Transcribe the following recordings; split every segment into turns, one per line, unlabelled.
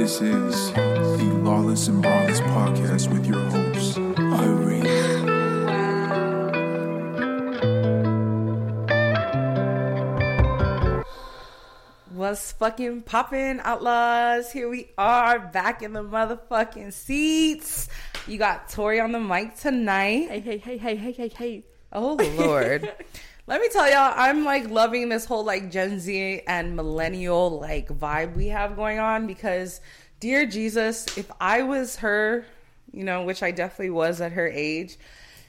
This is the Lawless and Braless podcast with your host, Irene.
What's fucking poppin', outlaws? Here we are back in the motherfucking seats. You got Tori on the mic tonight.
Hey, hey, hey, hey, hey, hey, hey.
Oh lord. Let me tell y'all, I'm like loving this whole like Gen Z and millennial like vibe we have going on because dear Jesus, if I was her, you know, which I definitely was at her age,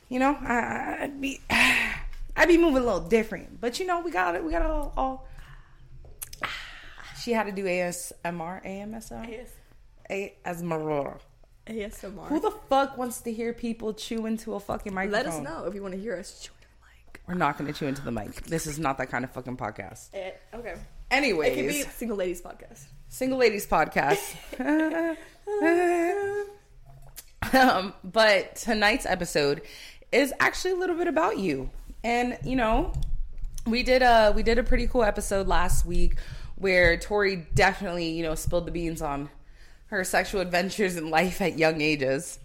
you know, I, I'd be I'd be moving a little different. But you know, we got it. We got it all, all she had to do ASMR, AMSR,
AS-
ASMR.
ASMR.
Who the fuck wants to hear people chew into a fucking microphone?
Let us know if you want to hear us the
We're not going to chew into the mic. This is not that kind of fucking podcast.
mic. Eh, okay.
Anyways,
It could be single ladies podcast.
single ladies podcast. um, but tonight's episode is actually a little bit about you, and you know, we did a we did a pretty cool episode last week where Tori definitely you know spilled the beans on her sexual adventures in life at young ages.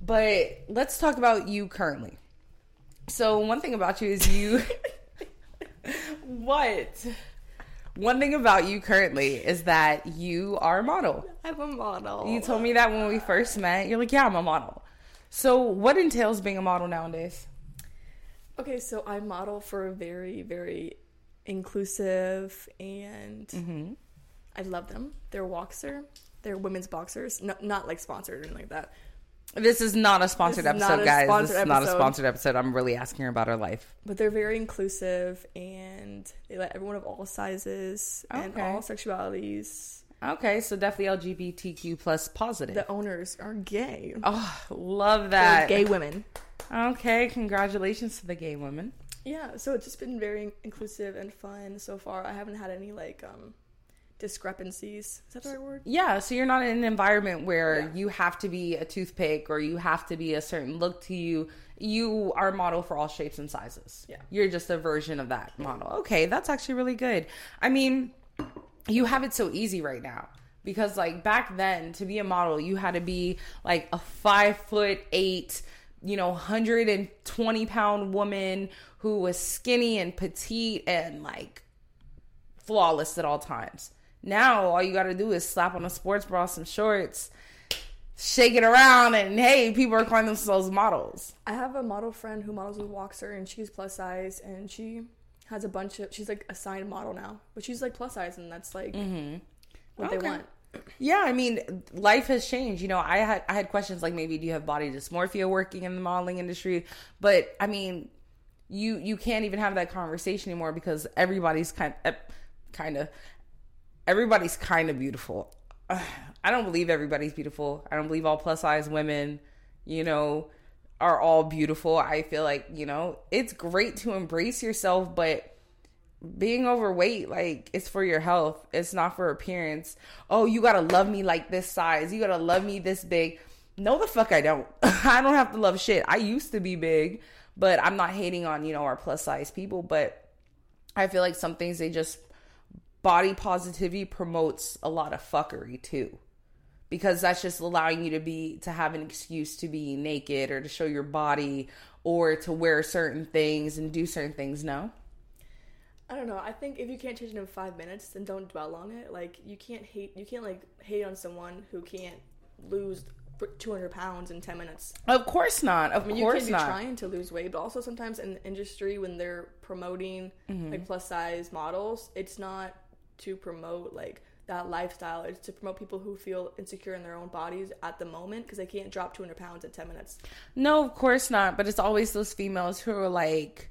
But let's talk about you currently. So one thing about you is you. what? One thing about you currently is that you are a model.
I'm a model.
You told me that when we first met. You're like, yeah, I'm a model. So, what entails being a model nowadays?
Okay, so I model for a very, very inclusive and
Mm-hmm.
I love them. They're Walkster. They're women's boxers. No, not like sponsored or anything like that.
This is not a sponsored episode, guys. this is not a sponsored episode. I'm really asking her about her life.
But they're very inclusive and they let everyone of all sizes and all sexualities.
Okay, so definitely LGBTQ plus positive.
The owners are gay.
oh, love
They're
that.
gay women.
Okay, congratulations to the gay women.
Yeah, so it's just been very inclusive and fun so far. I haven't had any like um discrepancies. Is that the right word?
Yeah, so you're not in an environment where
Yeah.
you have to be a toothpick or you have to be a certain look to you. You are a model for all shapes and sizes.
Yeah.
You're just a version of that model. Okay, that's actually really good. I mean, you have it so easy right now because like back then to be a model you had to be like a five foot eight you know 120 pound woman who was skinny and petite and like flawless at all times now all you gotta do is slap on a sports bra some shorts shake it around and hey people are calling themselves models
I have a model friend who models with Walkster and she's plus size and she has a bunch of she's like a signed model now. But she's like plus size and that's like what they
Mm-hmm. Okay.
want.
Yeah, I mean, life has changed. You know, I had I had questions like maybe do you have body dysmorphia working in the modeling industry? But I mean, you you can't even have that conversation anymore because everybody's kind kind of everybody's kind of beautiful. I don't believe everybody's beautiful. I don't believe all plus size women, you know, are all beautiful. I feel like, you know, it's great to embrace yourself, but being overweight like it's for your health it's not for appearance oh you gotta love me like this size you gotta love me this big no the fuck i don't i don't have to love shit i used to be big but i'm not hating on you know our plus size people but i feel like some things they just body positivity promotes a lot of fuckery too because that's just allowing you to be to have an excuse to be naked or to show your body or to wear certain things and do certain things no
I don't know. I think if you can't change it in five minutes, then don't dwell on it. Like you can't hate you can't like hate on someone who can't lose two hundred pounds in ten minutes.
Of course not. Of
I mean, you
course
can be
not.
trying to lose weight, but also sometimes in the industry when they're promoting
Mm-hmm.
like plus size models, it's not to promote like that lifestyle. It's to promote people who feel insecure in their own bodies at the moment because they can't drop 200 pounds in 10 minutes.
No, of course not. But it's always those females who are like,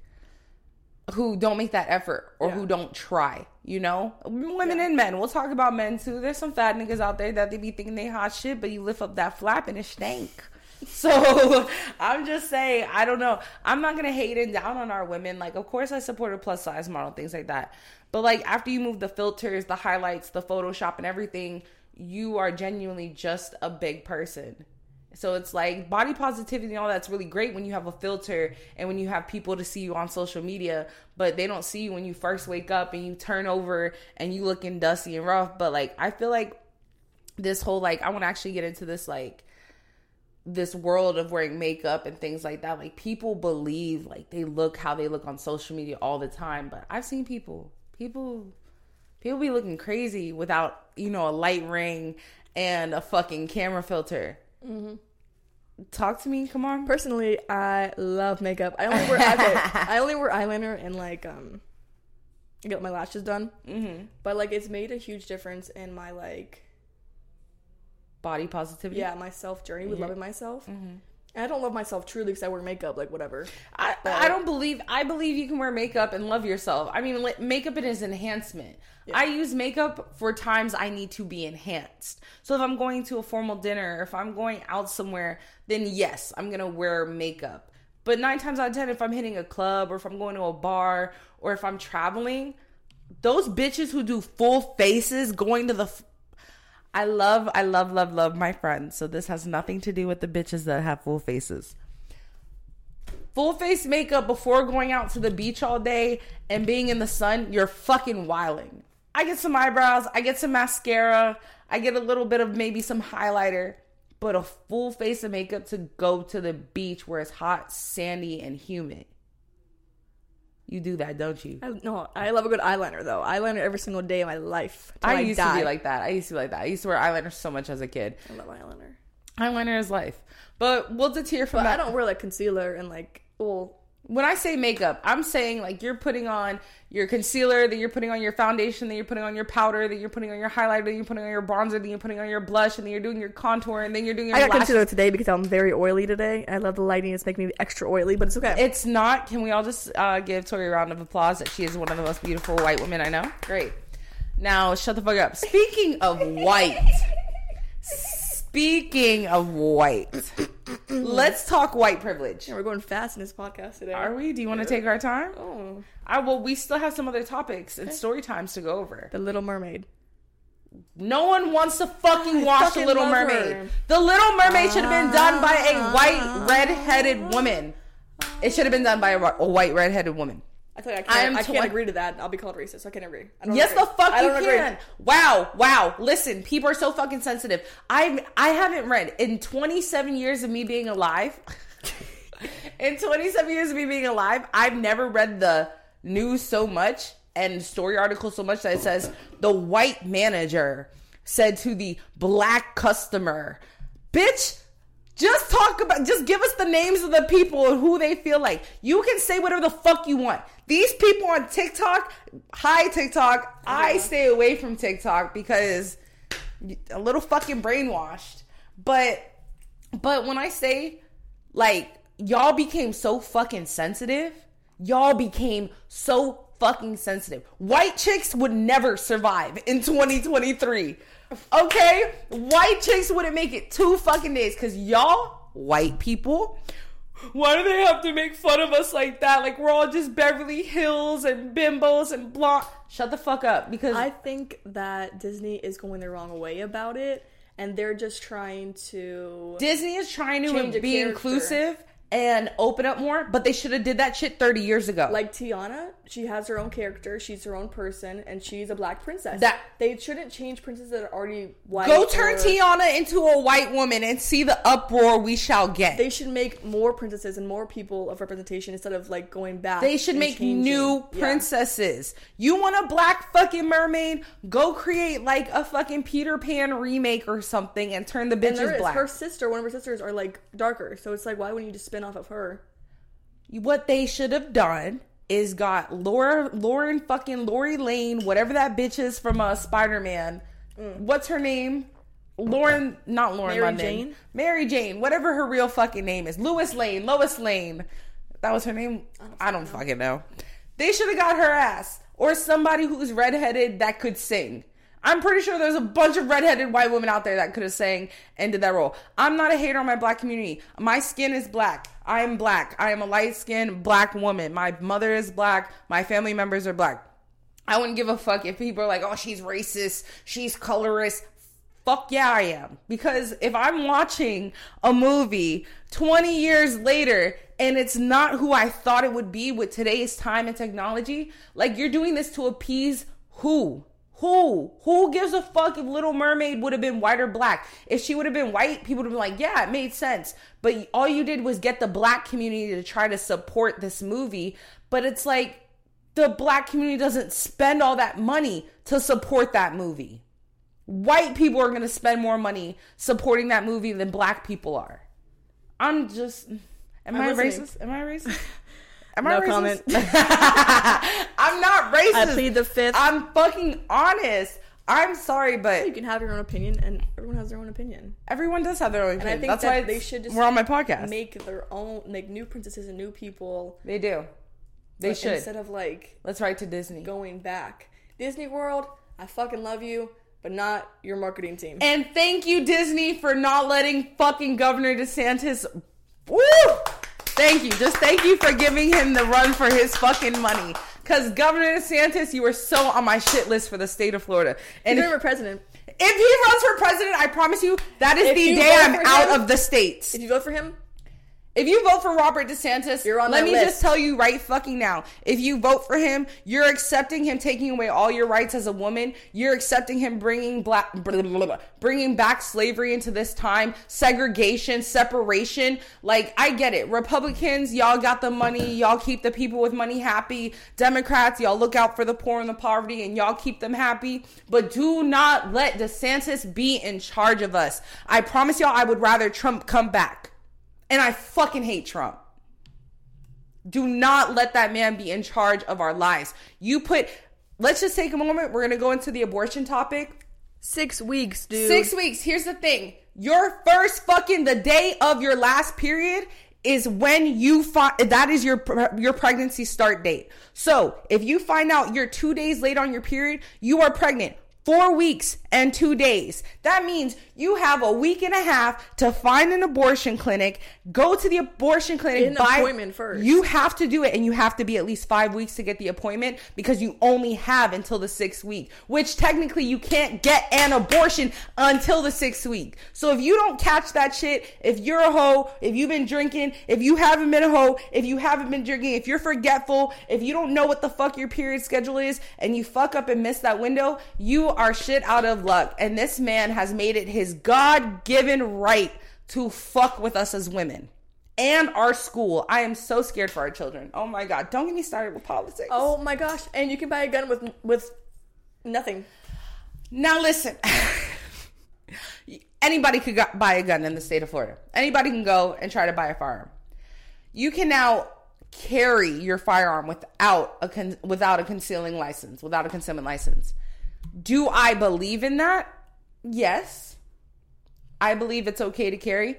who don't make that effort or
Yeah.
who don't try. You know, women
Yeah.
and men. We'll talk about men too. There's some fat niggas out there that they be thinking they hot shit, but you lift up that flap and it stank. So I'm just saying, I don't know. I'm not gonna hate it down on our women. Like, of course, I support a plus size model, things like that. But like after you move the filters, the highlights, the Photoshop, and everything, you are genuinely just a big person. So it's like body positivity and all that's really great when you have a filter and when you have people to see you on social media, but they don't see you when you first wake up and you turn over and you looking dusty and rough. But like I feel like this whole like I want to actually get into this like this world of wearing makeup and things like that. Like people believe like they look how they look on social media all the time, but I've seen people people people be looking crazy without you know a light ring and a fucking camera filter. Talk to me, come on.
Personally, I love makeup. I only wear okay, I only wear eyeliner and like um I get my lashes done.
Mm-hmm.
But like it's made a huge difference in my like
Body positivity.
yeah, my self journey with loving myself. And I don't love myself truly because I wear makeup, like whatever.
I, I don't believe I believe you can wear makeup and love yourself. I mean, makeup is enhancement. I use makeup for times I need to be enhanced. So if I'm going to a formal dinner, if I'm going out somewhere, then yes, I'm gonna wear makeup. But nine times out of ten, if I'm hitting a club or if I'm going to a bar or if I'm traveling, those bitches who do full faces going to the I love, I love, love, love my friends. So this has nothing to do with the bitches that have full faces. Full face makeup before going out to the beach all day and being in the sun, you're fucking wilding. I get some eyebrows, I get some mascara, I get a little bit of maybe some highlighter, but a full face of makeup to go to the beach where it's hot, sandy, and humid. You do that, don't you?
I, no, I love a good eyeliner though. Eyeliner every single day of my life. till
I used
die.
to be like that. I used to be like that. I used to wear eyeliner so much as a kid.
I love eyeliner.
Eyeliner is life. But we'll deter from
But
that.
I don't wear like concealer and like well
when I say makeup, I'm saying like you're putting on your concealer, that you're putting on your foundation, that you're putting on your powder, that you're putting on your highlighter, that you're putting on your bronzer, that you're putting on your blush, and then you're doing your contour, and then you're doing your
I got
lashes.
concealer today because I'm very oily today. I love the lighting; it's making me extra oily, but it's okay.
It's not. Can we all just uh, give Tori a round of applause that she is one of the most beautiful white women I know? Great. Now shut the fuck up. Speaking of white, speaking of white, let's talk white privilege.
Yeah, we're going fast in this podcast today.
Are we? Do you want to take our time?
Oh,
I well, we still have some other topics and story times to go over.
the Little Mermaid.
No one wants to fucking watch
fucking
The Little Mermaid.
her.
The Little Mermaid should have been done by a white ah. red-headed woman. It should have been done by a, a white red-headed woman.
I tell you, I
I
can't, I can't
twen-
agree to that. I'll be called racist. I can't agree. I don't
Yes,
agree.
the fuck
I
you
don't agree.
can. Wow, wow. Listen, people are so fucking sensitive. I I haven't read in 27 years of me being alive. in 27 years of me being alive, I've never read the news so much and story articles so much that it says the white manager said to the black customer, "Bitch, just talk about just give us the names of the people and who they feel like. You can say whatever the fuck you want. These people on TikTok, hi TikTok, I uh-huh. stay away from TikTok because a little fucking brainwashed. But but when I say like y'all became so fucking sensitive, y'all became so fucking sensitive. White chicks would never survive in 2023. Okay? White chicks wouldn't make it two fucking days cuz y'all white people why do they have to make fun of us like that? Like we're all just Beverly Hills and bimbos and blonde. Shut the fuck up because
I think that Disney is going the wrong way about it, and they're just trying to.
Disney is trying to be
character.
inclusive and open up more, but they should have did that shit 30 years ago.
Like Tiana, she has her own character. She's her own person, and she's a black princess.
That-
they shouldn't change princesses that are already white.
Go turn
or-
Tiana into a white woman and see the uproar we shall get.
They should make more princesses and more people of representation instead of like going back.
They should make
changing.
new
Yeah.
princesses. You want a black fucking mermaid? Go create like a fucking Peter Pan remake or something and turn the bitches black.
her sister. One of her sisters are like darker, so it's like why wouldn't you just spin off of her?
what they should have done is got Laura, Lauren fucking Lori Lane, whatever that bitch is from uh, Spider Man. What's her name? Lauren, not Lauren
Mary
London.
Jane?
Mary Jane, whatever her real fucking name is. Lois Lane, Lois Lane. That was her name. I don't, fucking know. They should have got her ass or somebody who's redheaded that could sing. I'm pretty sure there's a bunch of redheaded white women out there that could have sang and did that role. I'm not a hater on my black community. My skin is black. I am black. I am a light skinned black woman. My mother is black. My family members are black. I wouldn't give a fuck if people are like, oh, she's racist, she's colorist. Fuck yeah, I am. Because if I'm watching a movie 20 years later and it's not who I thought it would be with today's time and technology, like you're doing this to appease who? Who? Who gives a fuck if Little Mermaid would have been white or black? If she would have been white, people would have been like, yeah, it made sense. But all you did was get the black community to try to support this movie. But it's like the black community doesn't spend all that money to support that movie. White people are going to spend more money supporting that movie than black people are. I'm just. Am
I'm
I racist? Am I racist? Am
No
I racist?
comment.
I'm not racist.
I plead the fifth.
I'm fucking honest. I'm sorry, but
you can have your own opinion, and everyone has their own opinion.
everyone does have their own
And
opinion.
I think
That's
that
why
they should just
we're on my podcast.
Make their own, like new princesses and new people.
they do. They
like,
should.
instead of like
Let's write to Disney.
going back. Disney World, I fucking love you, but not your marketing team.
And thank you, Disney, for not letting fucking Governor DeSantis. Woo! Thank you. Just thank you for giving him the run for his fucking money. Because Governor DeSantis, you were so on my shit list for the state of Florida. And if,
for president.
if he runs for president, I promise you that is
If
the day I'm out
him-
of the states.
If you vote for him,
If you vote for Robert DeSantis,
You're on
let me
list.
just tell you right fucking now. If you vote for him, you're accepting him taking away all your rights as a woman. You're accepting him bringing black, blah, blah, blah, bringing back slavery into this time, segregation, separation. Like I get it. Republicans, y'all got the money. Y'all keep the people with money happy. Democrats, y'all look out for the poor and the poverty, and y'all keep them happy. But do not let DeSantis be in charge of us. I promise y'all, I would rather Trump come back. And I fucking hate Trump. Do not let that man be in charge of our lives. You put, let's just take a moment. We're going to go into the abortion topic.
six weeks, dude.
Six weeks. Here's the thing your first fucking, the day of your last period is when you find that is your your pregnancy start date. So if you find out you're two days late on your period, you are pregnant. Four weeks and two days. That means you have a week and a half to find an abortion clinic, go to the abortion clinic,
Get an
buy-
appointment first.
You have to do it, and you have to be at least five weeks to get the appointment because you only have until the sixth week, which technically you can't get an abortion until the sixth week. So if you don't catch that shit, if you're a hoe, if you've been drinking, if you haven't been a hoe, if you haven't been drinking, if you're forgetful, if you don't know what the fuck your period schedule is, and you fuck up and miss that window, you are shit out of luck. And this man has made it his God given right to fuck with us as women and our school. I am so scared for our children. Oh my god, don't get me started with politics.
Oh my gosh! And you can buy a gun with with nothing.
Now listen. Anybody could go- buy a gun in the state of Florida. Anybody can go and try to buy a firearm. You can now carry your firearm without a con- without a concealing license, without a concealment license. Do I believe in that? Yes. I believe it's okay to carry.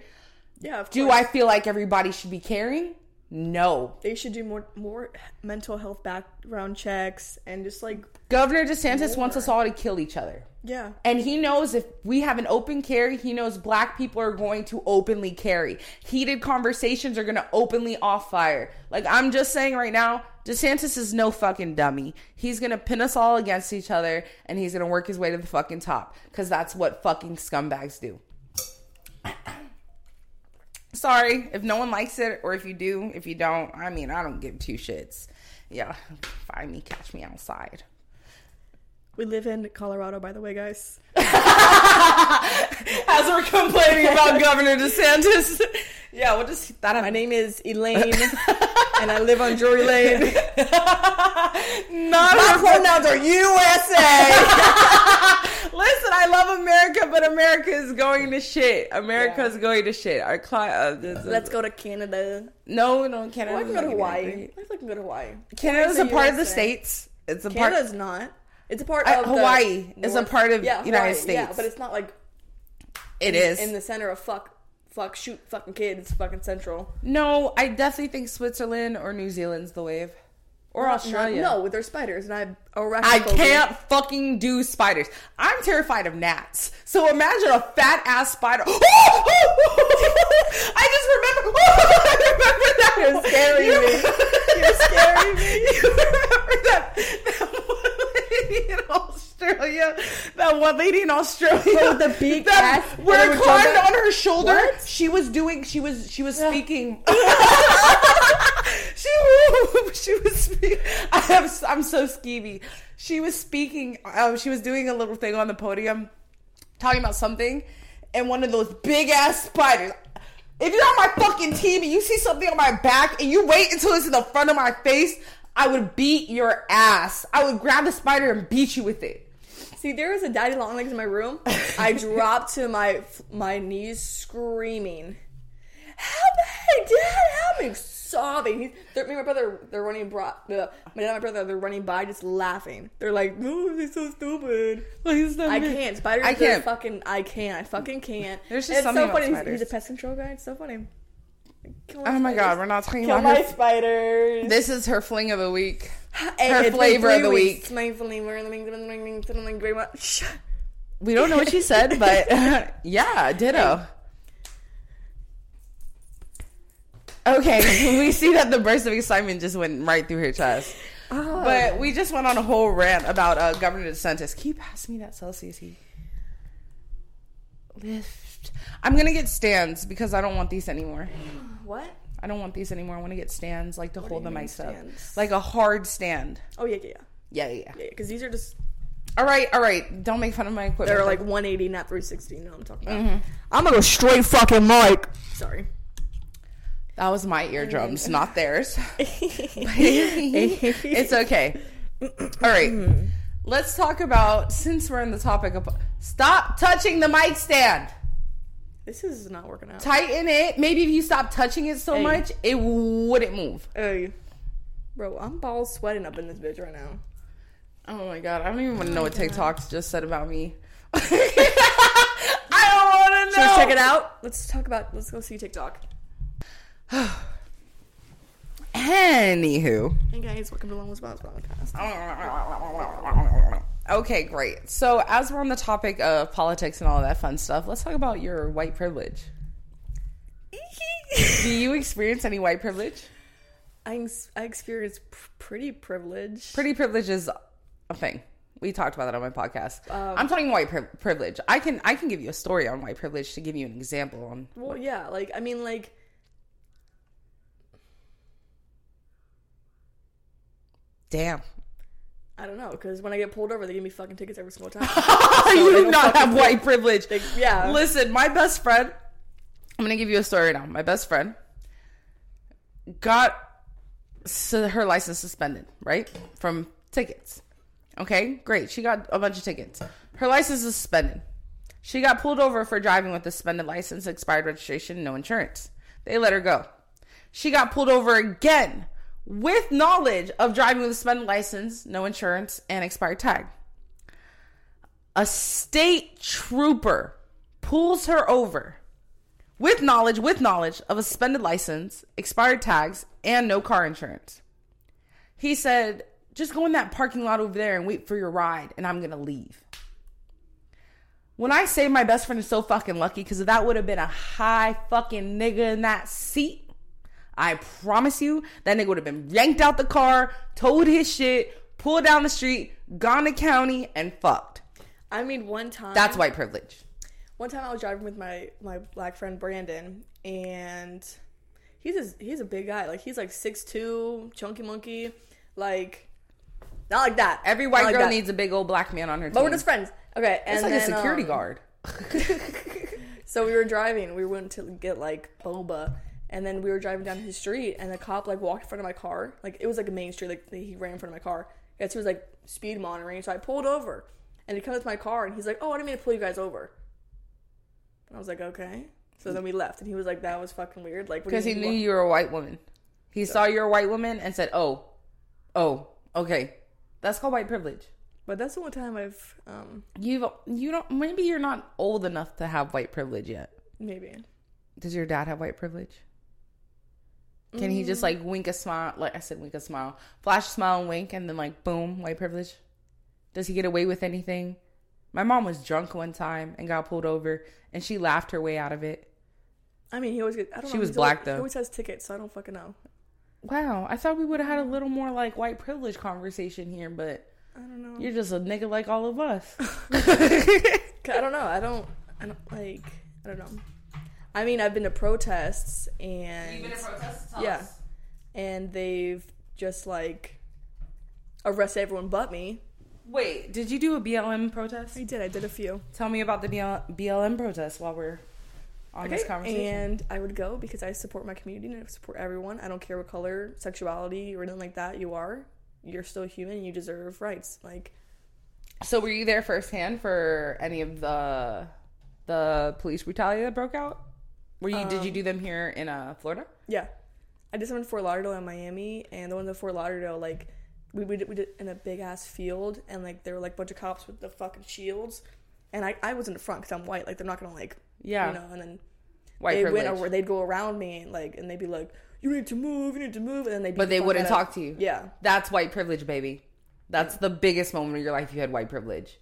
Yeah. Of
Do
course.
I feel like everybody should be carrying? No.
They should do more more mental health background checks and just like
Governor DeSantis wants us all to kill each other.
Yeah.
And he knows if we have an open carry, he knows black people are going to openly carry. Heated conversations are going to openly off fire. Like, I'm just saying right now, DeSantis is no fucking dummy. He's going to pin us all against each other and he's going to work his way to the fucking top because that's what fucking scumbags do. Sorry if no one likes it or if you do. If you don't, I mean, I don't give two shits. Yeah, find me, catch me outside.
We live in Colorado, by the way, guys.
as we're complaining about Governor DeSantis. Yeah, we'll just that.
My name is Elaine, and I live on Drury Lane.
Not
My pronouns are USA.
Listen, I love America, but America is going to shit. America is going to shit. Our client. Uh,
Let's go to Canada.
No, no, Canada.
I can go to Hawaii. I can go to Hawaii.
Canada's
Why
a part of the states. It's a part.
Canada's not. It's a part
I-
of the
Hawaii is a part of
yeah,
United
Hawaii, Yeah,
States.
but it's not like
It is.
in the center of fuck, fuck, shoot, fucking kids, fucking central.
no, I definitely think Switzerland or New Zealand's the wave, or
Not-
Australia.
no, with their spiders, and I
I can't fucking do spiders. I'm terrified of gnats. So imagine a fat ass spider. I just remember. I remember that.
You're scaring me. You're scaring me.
You remember that, that lady in Australia? That one lady in Australia
with the big
that,
ass-
where
where
it climbed on her shoulder.
What?
She was doing. She was. She was speaking. she she was speaking. I am I'm so skeevy. She was speaking. Uh, she was doing a little thing on the podium, talking about something, and one of those big ass spiders. If you're on my fucking team and you see something on my back and you wait until it's in the front of my face, I would beat your ass. I would grab the spider and beat you with it.
See, there was a daddy long legs in my room. I dropped to my my knees, screaming, "Help me, Dad! Help me!" Sobbing. He's, me and my brother, they're running. Bro, uh, my dad and my brother, they're running by, just laughing. They're like, "Oh, they're so stupid." I can't. Spiders.
I can't.
Fucking. I can't. I fucking can't.
There's just
it's
something
so
about
funny. He's-. He's a pest control guy. It's so funny. Kill
Oh my god, we're not talking
Kill
about
my
her.
spiders.
This is her fling of the week.
And
her
it's
flavor of the
weeks.
week.
My flavor. Thank you very much.
We don't know what she said, but yeah, ditto. Okay, we see that the burst of excitement just went right through her chest.
Oh.
But we just went on a whole rant about uh, Governor DeSantis. Can you pass me that Celsius heat? Lift. I'm gonna get stands because I don't want these anymore.
What?
I don't want these anymore. I want to get stands like to hold the
you mean
up, like a hard stand.
Oh yeah, yeah,
Yeah, yeah. yeah.
yeah. Because these are just
All right, all right. Don't make fun of my equipment.
they're like 180, not 360. You know what I'm talking about?
Mm-hmm.
I'm gonna go straight fucking mic. Sorry.
That was my eardrums, not theirs. it's okay. All right. Let's talk about since we're in the topic of stop touching the mic stand.
This is not working out.
Tighten it. Maybe if you stop touching it so
Hey.
much, it wouldn't move.
Hey, bro, I'm balls sweating up in this bitch right now.
Oh my god, I don't even want to know what TikToks just said about me. I don't want to know.
So let's check it out. Let's talk about. Let's go see TikTok.
Anywho.
Hey guys, welcome to Lone Response Podcast.
Okay, great. So, as we're on the topic of politics and all that fun stuff, let's talk about your white privilege. Do you experience any white privilege?
I I experienced pr- pretty privilege.
Pretty privilege is a thing. We talked about that on my podcast.
Um,
I'm talking white pri- privilege. I can I can give you a story on white privilege to give you an example on.
Well, yeah, like I mean, like
Damn.
I don't know, because when I get pulled over, they give me fucking tickets every single time.
you do
don't
have white privilege.
They- yeah.
Listen, my best friend. I'm gonna give you a story now. My best friend got her license suspended, right, from tickets. Okay, great. She got a bunch of tickets. Her license is suspended. She got pulled over for driving with a suspended license, expired registration, no insurance. They let her go. She got pulled over again with knowledge of driving with a suspended license, no insurance, and expired tag. A state trooper pulls her over with knowledge, with knowledge of a suspended license, expired tags, and no car insurance. He said, just go in that parking lot over there and wait for your ride, and I'm gonna leave. When I say my best friend is so fucking lucky, because that would have been a high fucking nigga in that seat, I promise you, that nigga would have been yanked out the car, towed his shit, pulled down the street, gone to county, and fucked.
I mean, one time.
That's white privilege.
One time I was driving with my my black friend Brandon, and he's a, he's a big guy. Like he's like six two, chunky monkey, like not like that.
Every white
like
girl
that.
needs a big old black man on her team.
But we're just friends. Okay, and
It's like
then,
a security
um,
guard.
So we were driving. We went to get like boba, and then we were driving down his street, and the cop like walked in front of my car. Like it was like a main street. Like he ran in front of my car. Yes, he was like speed monitoring. So I pulled over, and he comes to my car, and he's like, "Oh, I didn't mean to pull you guys over." And I was like, "Okay." So then we left, and he was like, "That was fucking weird." Like
Because he knew you were a white woman. He saw you're a white woman and said, "Oh, oh, okay." That's called white privilege.
But that's the only time I've um
you've you don't maybe you're not old enough to have white privilege yet.
maybe.
Does your dad have white privilege? Can he
Mm.
just like wink a smile? Like I said, wink a smile, flash a smile and wink, and then like boom, white privilege. Does he get away with anything? My mom was drunk one time and got pulled over, and she laughed her way out of it.
I mean, he always get. I don't
She
know.
was black,
always,
though.
He always has tickets, so I don't fucking know.
Wow, I thought we would have had a little more like white privilege conversation here, but
I don't know.
you're just a nigga like all of us.
I don't know. I don't. I don't like. I don't know. I mean, I've been to protests and yeah, and they've just like arrested everyone but me.
Wait, did you do a BLM protest?
I did. I did a few.
Tell me about the BL- BLM protest while we're on this conversation.
And I would go because I support my community and I support everyone. I don't care what color, sexuality, or anything like that you are. You're still human. You deserve rights. Like,
So were you there firsthand for any of the the police brutality that broke out? Were you did you do them here in uh, Florida?
yeah, I did some in Fort Lauderdale and Miami, and the ones in Fort Lauderdale, like, we, we, did, we did in a big ass field, and like there were like a bunch of cops with the fucking shields, and I, I was in the front because I'm white. Like, they're not gonna like,
Yeah.
you know, and then
White
they
privilege.
went over, they'd go around me, and like, and they'd be like, you need to move, you need to move, and then they
but they wouldn't talk to you.
Yeah.
That's white privilege, baby. That's the biggest moment of your life you had white privilege.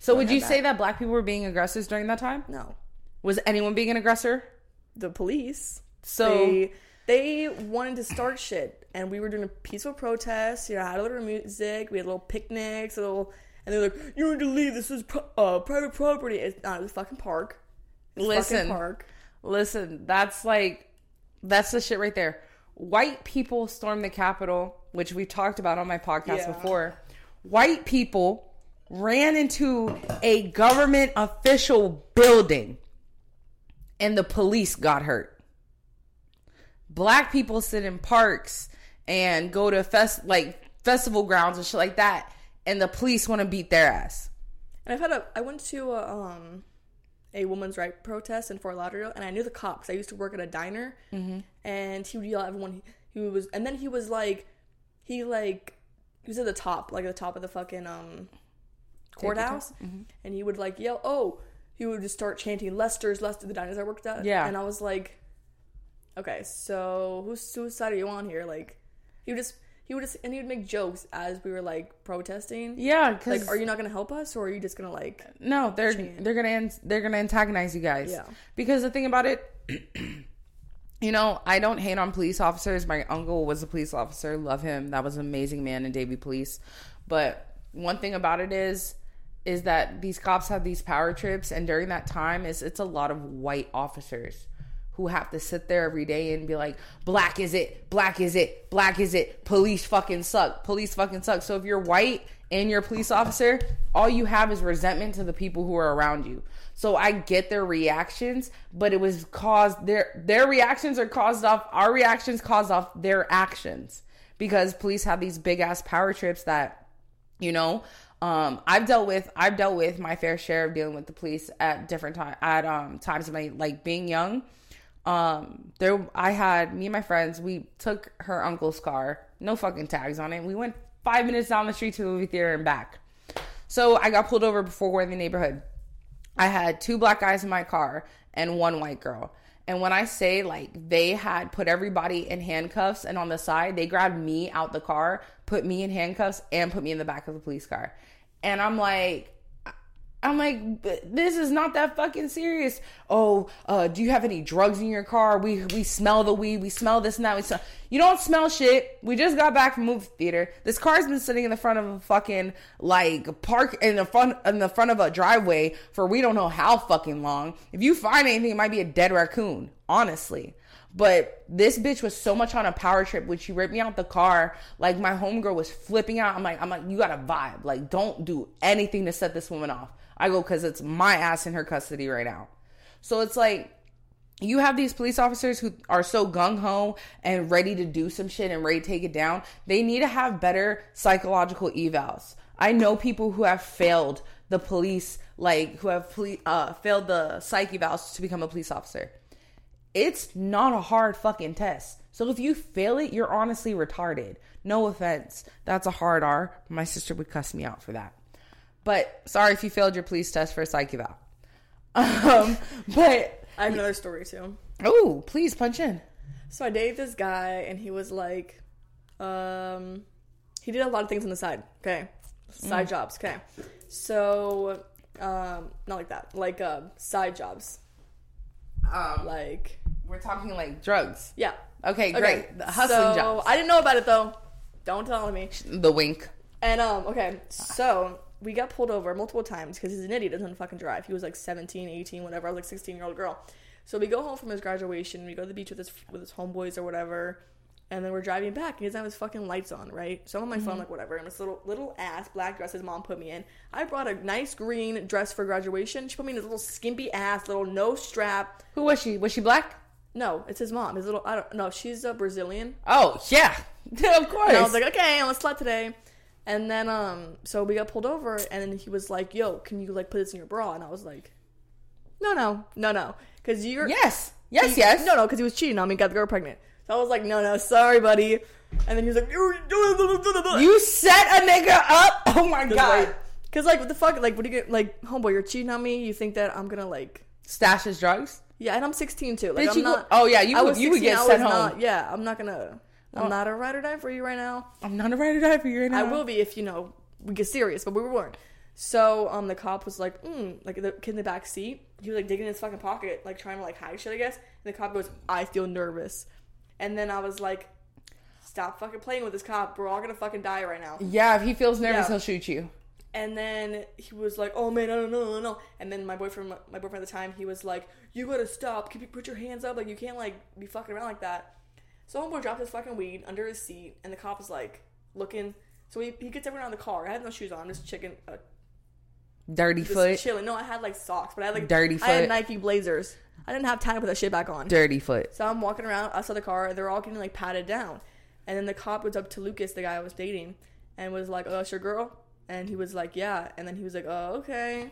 So would you
that.
say that black people were being aggressors during that time?
No.
Was anyone being an aggressor?
the police.
So-
they, they wanted to start shit, and we were doing a peaceful protest. You know, had a little music, we had little picnics, a little, and they're like, "You need to leave. This is pro- uh, private property." It's not. A fucking park. It's
Listen.
fucking park.
Listen, that's like that's the shit right there. White people stormed the Capitol, which we talked about on my podcast
Yeah.
before. White people ran into a government official building and the police got hurt. Black people sit in parks and go to fest like festival grounds and shit like that and the police want to beat their ass.
And I've had a. I went to a, um, a women's right protest in Fort Lauderdale, and I knew the cops. I used to work at a diner, and he would yell at everyone. He, he was, and then he was like, he like, he was at the top, like at the top of the fucking um courthouse, and he would like yell, "Oh!" He would just start chanting Lester's, Lester, the I worked at.
Yeah.
and I was like, okay, so whose whose side are you on here? Like, he would just. He would just and he would make jokes as we were like protesting.
Yeah,
Like, are you not gonna help us, or are you just gonna like
No, they're
Chant.
they're gonna they're gonna antagonize you guys.
Yeah.
Because the thing about it, you know, I don't hate on police officers. My uncle was a police officer. Love him. That was an amazing man in Davie Police. But one thing about it is, is that these cops have these power trips, and during that time, is it's a lot of white officers who have to sit there every day and be like, black is it, black is it, black is it, police fucking suck, police fucking suck. So if you're white and you're a police officer, all you have is resentment to the people who are around you. So I get their reactions, but it was caused their their reactions are caused off our reactions caused off their actions because police have these big ass power trips that you know um i've dealt with i've dealt with my fair share of dealing with the police at different time at um times of my like being young um there i had me and my friends we took her uncle's car no fucking tags on it we went five minutes down the street to the movie theater and back so i got pulled over before we're in the neighborhood I had two black guys in my car and one white girl. And when I say like they had put everybody in handcuffs and on the side, they grabbed me out the car, put me in handcuffs, and put me in the back of the police car. And I'm like, I'm like, this is not that fucking serious. Oh, uh, do you have any drugs in your car? We we smell the weed. We smell this and that. We smell. You don't smell shit. We just got back from movie theater. This car's been sitting in the front of a fucking like park in the front in the front of a driveway for we don't know how fucking long. If you find anything, it might be a dead raccoon. Honestly. But this bitch was so much on a power trip when she ripped me out the car. Like my homegirl was flipping out. I'm like, I'm like, you got a vibe. Like, don't do anything to set this woman off. I go, cause it's my ass in her custody right now. So it's like, you have these police officers who are so gung ho and ready to do some shit and ready to take it down. They need to have better psychological evals. I know people who have failed the police, like who have poli- uh, failed the psych evals to become a police officer. It's not a hard fucking test. So if you fail it, you're honestly retarded. No offense. That's a hard R. My sister would cuss me out for that. But sorry if you failed your police test for a psych eval. Um, but
I have another story too.
oh, please punch in.
So I dated this guy, and he was like, um, he did a lot of things on the side. Okay, side jobs. Okay, so um, not like that. Like uh, side jobs.
Um,
Like
we're talking like drugs.
yeah.
Okay,
Okay.
great. The hustling
so,
jobs.
I didn't know about it though. Don't tell me.
the wink.
And um, okay, so we got pulled over multiple times because he's an idiot, doesn't fucking drive. He was like 17, 18, whatever. I was like 16 year old girl. So we go home from his graduation. We go to the beach with his with his homeboys or whatever, And then we're driving back, and he doesn't have his fucking lights on, right? So I'm on my
Mm-hmm.
phone, like whatever. And this little little ass black dress his mom put me in. I brought a nice green dress for graduation. She put me in this little skimpy ass, little no strap.
Who was she? Was she black?
No, it's his mom. His little I don't know. She's a Brazilian.
Oh yeah, of course.
And I was like, okay, I'm a slut today. And then um, so we got pulled over, and then he was like, "Yo, can you like put this in your bra?" And I was like, "No, no, no, no," because you're
yes, yes,
he-
yes.
no, no, because he was cheating on me, got the girl pregnant. So I was like, "No, no, sorry, buddy." And then he was like, "You,
You set a nigga up. Oh my god.
because like what the fuck, like what do you get? Like, homeboy, you're cheating on me. You think that I'm gonna like?
Stash his drugs.
Yeah, and I'm 16 too. Like,
Did
I'm
you go-
not.
oh, yeah, you
I
would- you would
16,
get
I
sent home.
Not, yeah, I'm not gonna. I'm not a ride or die for you right now.
I'm not a ride or die for you right now.
I will be if you know we get serious, but we weren't. So um, the cop was like, mm, like the kid in the back seat. He was like digging in his fucking pocket, like trying to like hide shit, I guess. And the cop goes, "I feel nervous," and then I was like, "Stop fucking playing with this cop. We're all gonna fucking die right now."
Yeah, if he feels nervous,
Yeah.
he'll shoot you.
And then he was like, "Oh man, no, no, no, no, no." And then my boyfriend, my boyfriend at the time, he was like, "You gotta stop. Keep, put your hands up. Like you can't like be fucking around like that." So homeboy dropped his fucking weed under his seat, and the cop was like looking. So he, he gets everyone out of the car. I had no shoes on, I'm just chicken, uh,
Dirty
just
foot.
chilling. No, I had like socks, but I had like
Dirty
I had. Nike Blazers. I didn't have time to put that shit back on.
Dirty foot.
So I'm walking around outside the car. They're all getting like patted down, and then the cop goes up to Lucas, the guy I was dating, and was like, "Oh, that's your girl," and he was like, "Yeah," and then he was like, "Oh, okay."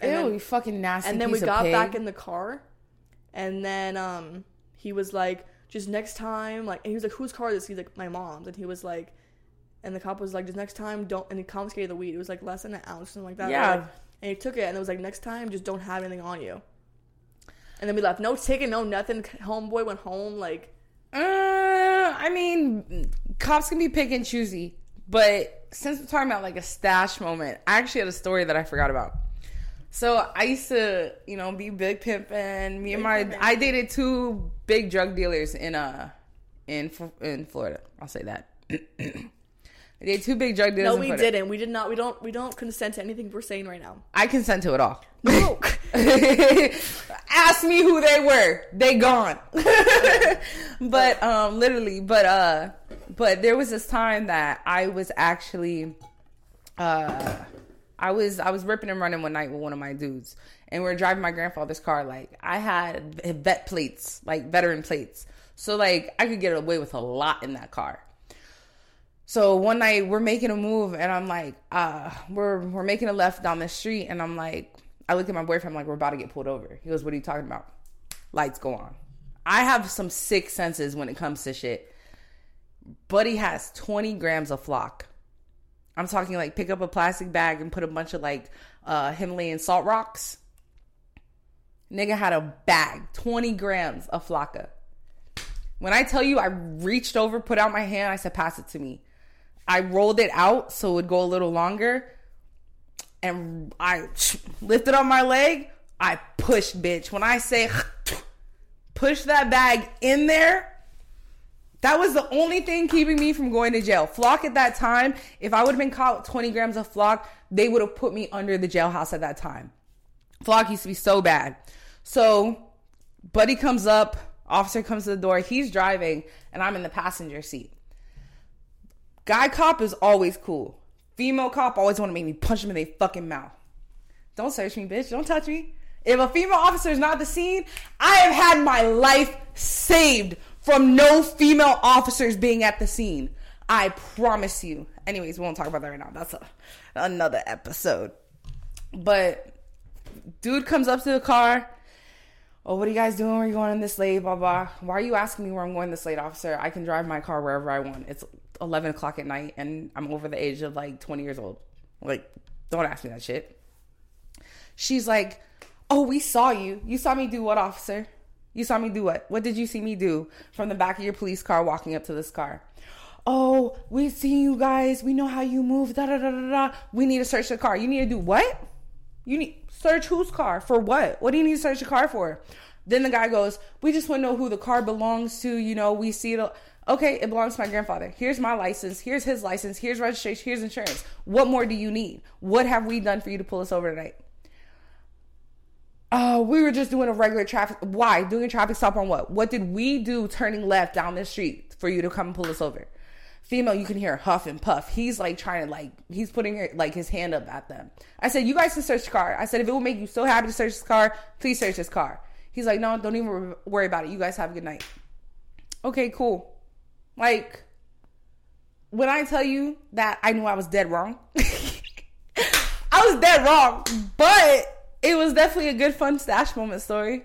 And
Ew,
then,
you fucking nasty.
and then we got
pig.
back in the car, and then um he was like, "Just next time," like, and he was like, "Whose car is this?" He's like, "My mom's," and he was like. And the cop was like, just next time, don't. And he confiscated the weed. It was like less than an ounce, something like that.
Yeah.
Like, and he took it, and it was like, next time, just don't have anything on you. And then we left. No ticket, no nothing. Homeboy went home. Like,
Uh, I mean, cops can be pick and choosy, but since we're talking about like a stash moment, I actually had a story that I forgot about. So I used to, you know, be big pimping. Me and my,
pimpin'.
I dated two big drug dealers in uh, in in Florida. I'll say that. I dated two big drug dealers.
no, we
Florida.
didn't. We did not. We don't. We don't consent to anything we're saying right now.
I consent to it all.
No.
Ask me who they were. They gone. but um literally, but uh but there was this time that I was actually uh I was I was ripping and running one night with one of my dudes and we were driving my grandfather's car like I had vet plates, like veteran plates. So like I could get away with a lot in that car. So one night we're making a move and I'm like, uh, we're we're making a left down the street and I'm like, I look at my boyfriend, I'm like, we're about to get pulled over. He goes, What are you talking about? Lights go on. I have some sick senses when it comes to shit. Buddy has 20 grams of flock. I'm talking like pick up a plastic bag and put a bunch of like uh Himalayan salt rocks. Nigga had a bag, 20 grams of flakka. When I tell you I reached over, put out my hand, I said, pass it to me. I rolled it out so it would go a little longer. And I lifted up my leg. I pushed, bitch. When I say push that bag in there, that was the only thing keeping me from going to jail. Flock at that time, if I would have been caught with 20 grams of flock, they would have put me under the jailhouse at that time. Flock used to be so bad. So, buddy comes up, officer comes to the door, he's driving, and I'm in the passenger seat. Guy cop is always cool. Female cop always want to make me punch them in their fucking mouth. Don't search me, bitch. Don't touch me. If a female officer is not the scene, I have had my life saved from no female officers being at the scene. I promise you. Anyways, we won't talk about that right now. That's a, another episode. But dude comes up to the car. Oh, what are you guys doing? Where are you going in this late? Blah blah. Why are you asking me where I'm going this late, officer? I can drive my car wherever I want. It's 11 o'clock at night, and I'm over the age of like 20 years old. Like, don't ask me that shit. She's like, "Oh, we saw you. You saw me do what, officer? You saw me do what? What did you see me do from the back of your police car walking up to this car? Oh, we see you guys. We know how you move. Da da da da da. We need to search the car. You need to do what? You need search whose car for what? What do you need to search the car for? Then the guy goes, "We just want to know who the car belongs to. You know, we see it. Okay, it belongs to my grandfather. Here's my license. Here's his license. Here's registration. Here's insurance. What more do you need? What have we done for you to pull us over tonight?" Oh, we were just doing a regular traffic. Why? Doing a traffic stop on what? What did we do turning left down the street for you to come and pull us over? Female, you can hear huff and puff. He's like trying to like he's putting like his hand up at them. I said, you guys can search the car. I said, if it will make you so happy to search this car, please search this car. He's like, no, don't even worry about it. You guys have a good night. Okay, cool. Like when I tell you that I knew I was dead wrong, I was dead wrong, but it was definitely a good, fun stash moment story.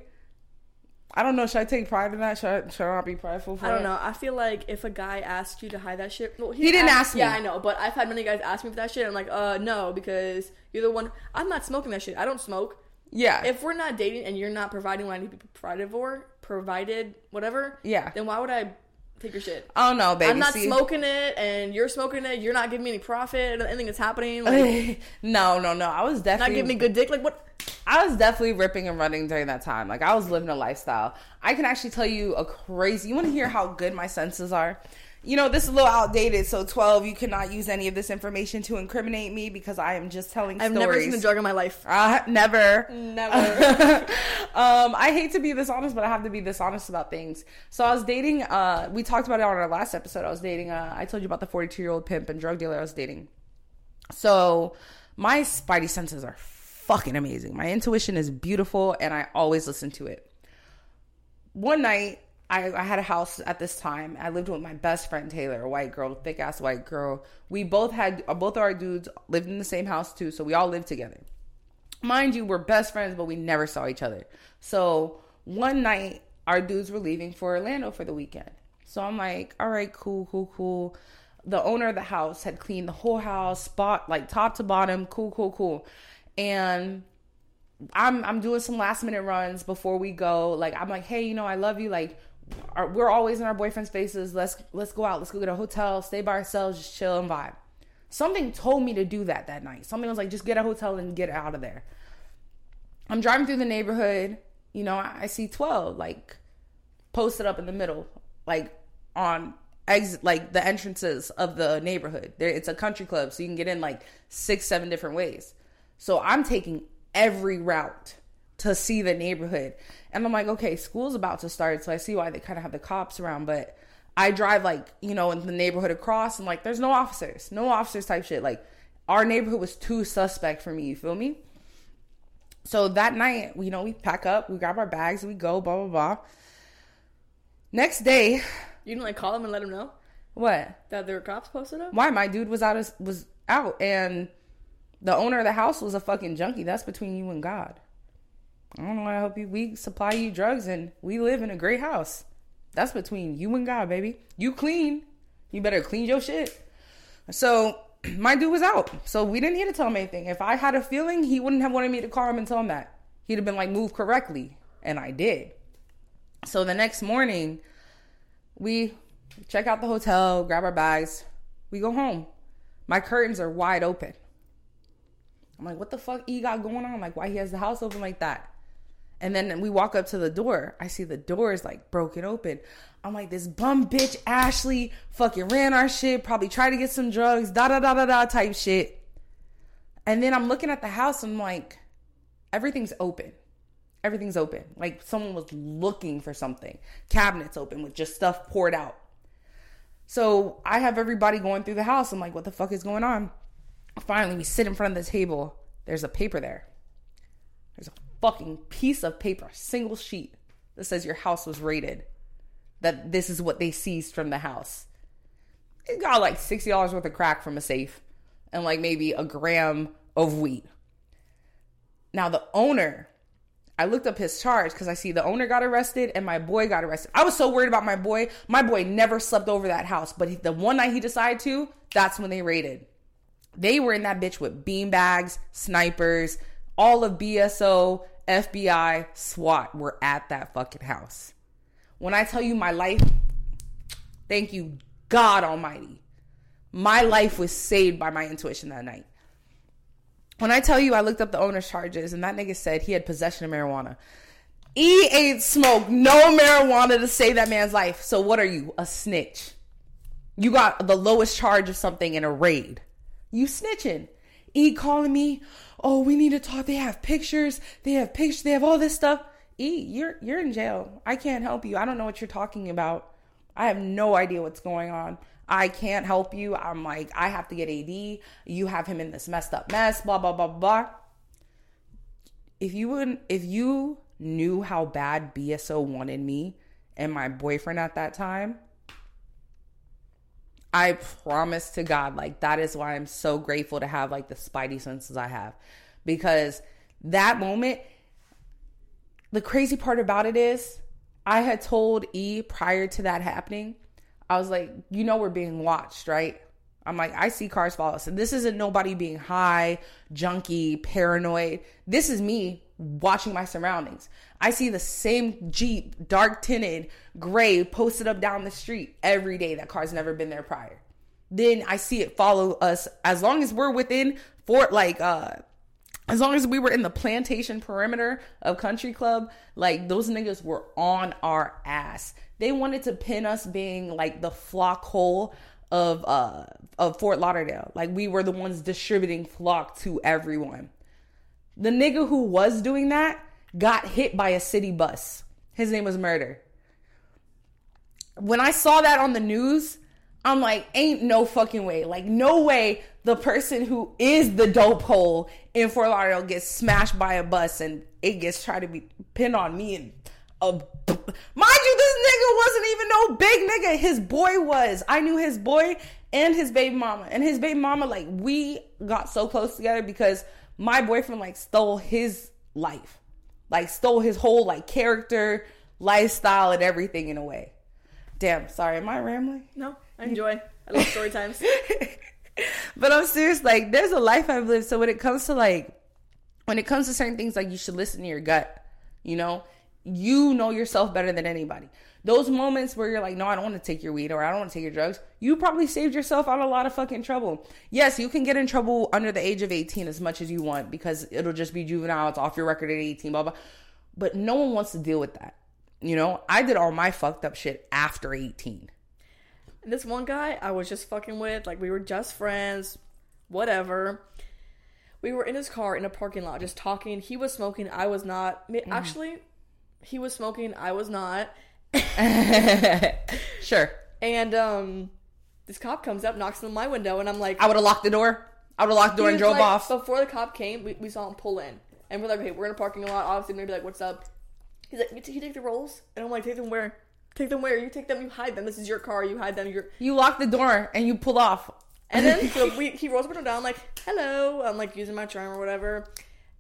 I don't know. Should I take pride in that? Should I, should I not be prideful for
I don't
it?
know. I feel like if a guy asked you to hide that shit, well,
He didn't ask me.
Yeah, I know, but I've had many guys ask me for that shit. I'm like, uh, no, because you're the one. I'm not smoking that shit. I don't smoke.
Yeah.
If we're not dating and you're not providing what I need to be provided for, provided whatever,
Yeah.
then why would I take your shit?
I don't know, baby.
I'm not
See-
smoking it, and you're smoking it. You're not giving me any profit. Anything that's happening, like,
no, no, no. I was definitely not
giving me good dick. Like what?
I was definitely ripping and running during that time. Like I was living a lifestyle. I can actually tell you a crazy. You want to hear how good my senses are? You know, this is a little outdated. So twelve, you cannot use any of this information to incriminate me because I am just telling stories.
I've
stories.
never seen a drug in my life.
Uh, never.
Never.
um, I hate to be this honest, but I have to be this honest about things. So I was dating. Uh, we talked about it on our last episode. I was dating. Uh, I told you about the 42 year old pimp and drug dealer I was dating. So my spidey senses are fucking amazing. My intuition is beautiful, and I always listen to it. One night, I, I had a house at this time. I lived with my best friend Taylor, a white girl, thick ass white girl. We both had both of our dudes lived in the same house too, so we all lived together mind you, we're best friends, but we never saw each other. So one night, our dudes were leaving for Orlando for the weekend. So I'm like, all right, cool, cool, cool. The owner of the house had cleaned the whole house, spot like top to bottom, cool, cool, cool. And I'm I'm doing some last minute runs before we go. Like I'm like, hey, you know, I love you. Like our, we're always in our boyfriend's faces. Let's let's go out. Let's go get a hotel, stay by ourselves, just chill and vibe. Something told me to do that that night. Something was like, just get a hotel and get out of there. I'm driving through the neighborhood. You know, I, I see 12 like posted up in the middle, like on exit, like the entrances of the neighborhood. There, it's a country club, so you can get in like six, seven different ways. So I'm taking every route to see the neighborhood, and I'm like, okay, school's about to start, so I see why they kind of have the cops around, but. I drive like, you know, in the neighborhood across and like there's no officers. No officers type shit. Like our neighborhood was too suspect for me, you feel me? So that night, you know, we pack up, we grab our bags, we go, blah blah blah. Next day,
you didn't like call them and let them know
what?
that there were cops posted up.
Why my dude was out of, was out and the owner of the house was a fucking junkie. That's between you and God. I don't know. Why I hope you we supply you drugs and we live in a great house. That's between you and God, baby. You clean. You better clean your shit. So my dude was out. So we didn't need to tell him anything. If I had a feeling, he wouldn't have wanted me to call him and tell him that. He'd have been like, move correctly. And I did. So the next morning, we check out the hotel, grab our bags, we go home. My curtains are wide open. I'm like, what the fuck E got going on? Like, why he has the house open like that? And then we walk up to the door. I see the door is like broken open. I'm like, this bum bitch Ashley fucking ran our shit, probably tried to get some drugs, da da da da da type shit. And then I'm looking at the house I'm like, everything's open. Everything's open. Like someone was looking for something. Cabinets open with just stuff poured out. So I have everybody going through the house. I'm like, what the fuck is going on? Finally, we sit in front of the table. There's a paper there. Fucking piece of paper, single sheet that says your house was raided. That this is what they seized from the house. It got like $60 worth of crack from a safe and like maybe a gram of wheat. Now, the owner, I looked up his charge because I see the owner got arrested and my boy got arrested. I was so worried about my boy. My boy never slept over that house, but the one night he decided to, that's when they raided. They were in that bitch with bean bags, snipers, all of BSO, FBI, SWAT were at that fucking house. When I tell you my life, thank you, God Almighty. My life was saved by my intuition that night. When I tell you I looked up the owner's charges and that nigga said he had possession of marijuana. E ain't smoked no marijuana to save that man's life. So what are you? A snitch. You got the lowest charge of something in a raid. You snitching. E calling me. Oh, we need to talk. They have pictures. They have pictures. They have all this stuff. E, you're you're in jail. I can't help you. I don't know what you're talking about. I have no idea what's going on. I can't help you. I'm like, I have to get AD. You have him in this messed up mess, blah, blah, blah, blah. If you wouldn't, if you knew how bad BSO wanted me and my boyfriend at that time, I promise to God, like that is why I'm so grateful to have like the spidey senses I have. Because that moment, the crazy part about it is I had told E prior to that happening, I was like, you know, we're being watched, right? I'm like, I see cars follow us. And this isn't nobody being high, junky, paranoid. This is me watching my surroundings. I see the same Jeep, dark tinted, gray, posted up down the street every day. That car's never been there prior. Then I see it follow us as long as we're within Fort, like, uh, as long as we were in the plantation perimeter of Country Club, like those niggas were on our ass. They wanted to pin us being like the flakka hole of uh of Fort Lauderdale. Like we were the ones distributing flakka to everyone. The nigga who was doing that got hit by a city bus. His name was Murder. When I saw that on the news, I'm like, ain't no fucking way. Like, no way the person who is the dope hole in Fort Lauderdale gets smashed by a bus and it gets tried to be pinned on me and a mind you, this nigga wasn't even no big nigga. His boy was. I knew his boy and his baby mama. And his baby mama, like, we got so close together because my boyfriend like stole his life. Like stole his whole like character, lifestyle, and everything in a way. Damn, sorry, am I rambling?
No, I enjoy. I love story times.
but I'm serious, like there's a life I've lived. So when it comes to like when it comes to certain things, like you should listen to your gut. You know, you know yourself better than anybody. Those moments where you're like, no, I don't want to take your weed or I don't want to take your drugs, you probably saved yourself out a lot of fucking trouble. Yes, you can get in trouble under the age of 18 as much as you want because it'll just be juvenile, it's off your record at 18, blah, blah. But no one wants to deal with that. You know, I did all my fucked up shit after 18.
This one guy I was just fucking with, like we were just friends, whatever. We were in his car in a parking lot just talking. He was smoking, I was not.
Mm.
Actually, he was smoking, I was not.
sure.
And um this cop comes up, knocks on my window, and I'm like
I would have locked the door. I would have locked the door and drove
like-
off.
Before the cop came, we, we saw him pull in. And we're like, okay, we're in a parking lot, obviously maybe like, what's up? He's like, you, t- you take the rolls? And I'm like, take them where? Take them where? You take them, you hide them. This is your car, you hide them, you're
You locked the door and you pull off.
And then so we he rolls the window down I'm like, hello. I'm like using my charm or whatever.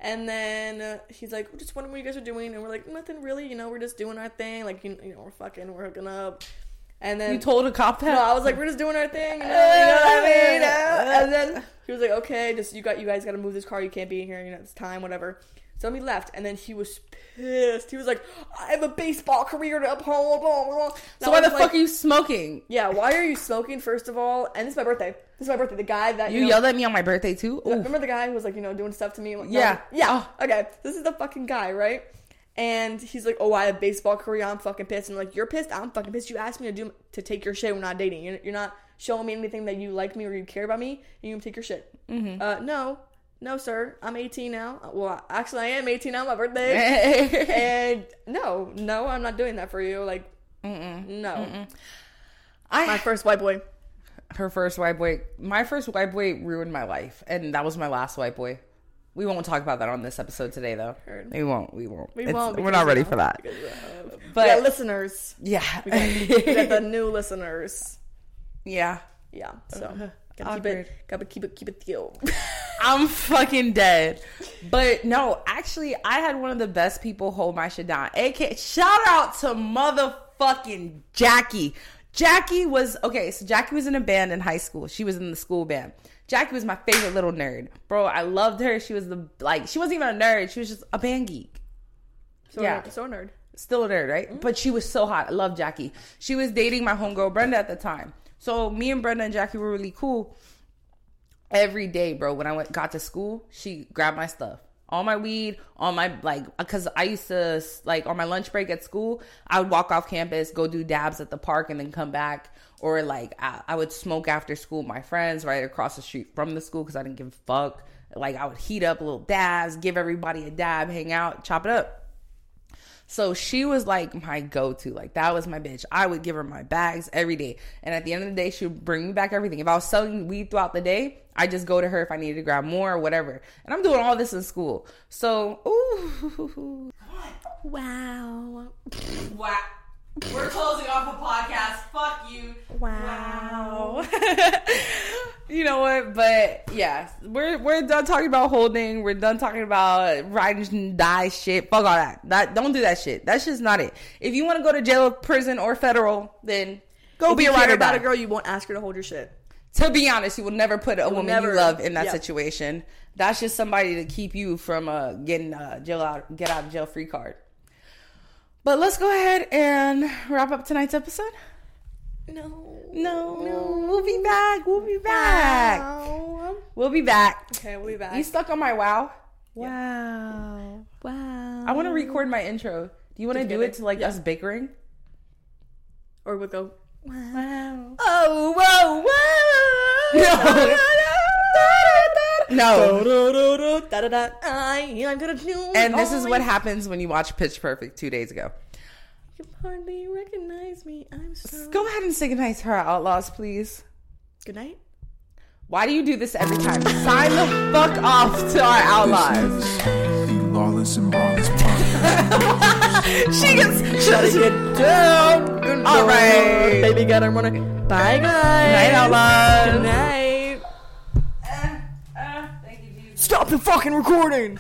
And then uh, he's like, just wondering what you guys are doing, and we're like, nothing really, you know, we're just doing our thing, like you, you know, we're fucking, we're hooking up. And then
You told a cop that.
no, I was like, we're just doing our thing, you know, you know what I mean? And then he was like, okay, just you got you guys got to move this car. You can't be in here. You know, it's time, whatever. So we left, and then he was pissed. He was like, I have a baseball career to uphold. Blah, blah, blah.
so why the
was
fuck are you smoking?
Yeah, why are you smoking? First of all, and this is my birthday. This is my birthday. The guy that
You
know,
yelled at me on my birthday too. Ooh.
Remember the guy who was like, you know, doing stuff to me? Like,
Yeah.
no. yeah. Okay, this is the fucking guy, right? And he's like, oh, I have a baseball career. I'm fucking pissed. And I'm like, you're pissed. I'm fucking pissed. You asked me to do to take your shit. We're not dating. You're, you're not showing me anything that you like me or you care about me. And you take your shit. Mm-hmm. Uh, no, no, sir. I'm 18 now. Well, actually, I am 18 now. My birthday. and no, no, I'm not doing that for you. Like, no.
I
My first white boy.
her first white boy. My first white boy ruined my life, and that was my last white boy. We won't talk about that on this episode today, though.
Heard.
We won't. We won't.
We
It's-
won't.
We're not ready for that.
because, uh,
But-
listeners.
Yeah.
We got, we got the new listeners.
yeah.
Yeah. So gotta keep it. Gotta keep it. Keep it theo.
I'm fucking dead. But no, actually, I had one of the best people hold my shit down. AK, shout out to motherfucking Jackie. Jackie was okay. So Jackie was in a band in high school. She was in the school band. Jackie was my favorite little nerd, bro. I loved her. She was the like. She wasn't even a nerd. She was just a band geek.
So
Yeah.
nerd, so nerd.
Still a nerd, right? Mm-hmm. But she was so hot. I love Jackie. She was dating my homegirl Brenda at the time. So me and Brenda and Jackie were really cool. Every day, bro, when I went got to school, she grabbed my stuff. All my weed, all my like cuz I used to like on my lunch break at school, I would walk off campus, go do dabs at the park and then come back or like I, I would smoke after school with my friends right across the street from the school cuz I didn't give a fuck. Like I would heat up little dabs, give everybody a dab, hang out, chop it up. So she was like my go to. Like that was my bitch. I would give her my bags every day. And at the end of the day, she would bring me back everything. If I was selling weed throughout the day, I just go to her if I needed to grab more or whatever. And I'm doing all this in school. So, ooh.
Wow.
Wow. We're closing off a podcast. Fuck you.
Wow.
you know what? But yeah, we're we're done talking about holding. We're done talking about riding and die shit. Fuck all that. That don't do that shit. That's just not it. If you want to go to jail, prison, or federal, then go
If
be
you
a
care
ride or
about a girl, you won't ask her to hold your shit.
To be honest, you will never put a woman
never-
you love in that
yeah.
situation. That's just somebody to keep you from uh, getting uh, jail out, get out of jail free card. But let's go ahead and wrap up tonight's episode.
No.
No, No. we'll be back. We'll be back.
Wow.
We'll be back.
Okay, we'll be back.
You stuck on my wow?
wow. Wow.
I want to record my intro. Do you want to do it to like
Yeah.
us bickering?
Or we'll go. Wow.
Oh, whoa, whoa. No. No.
Da da da. I, I'm gonna do.
And this is what happens when you watch Pitch Perfect two days ago.
You can hardly recognize me. I'm so.
Go ahead and say goodnight to our outlaws, please.
Good night.
Why do you do this every time? Sign the fuck off to our outlaws.
This is the Lawless and Brawless podcast.
She gets
Shut it down. Good
All
night.
right.
Baby got her money. Bye, guys.
Night, outlaws.
Good night.
Thank you, Jesus.
Stop the fucking recording.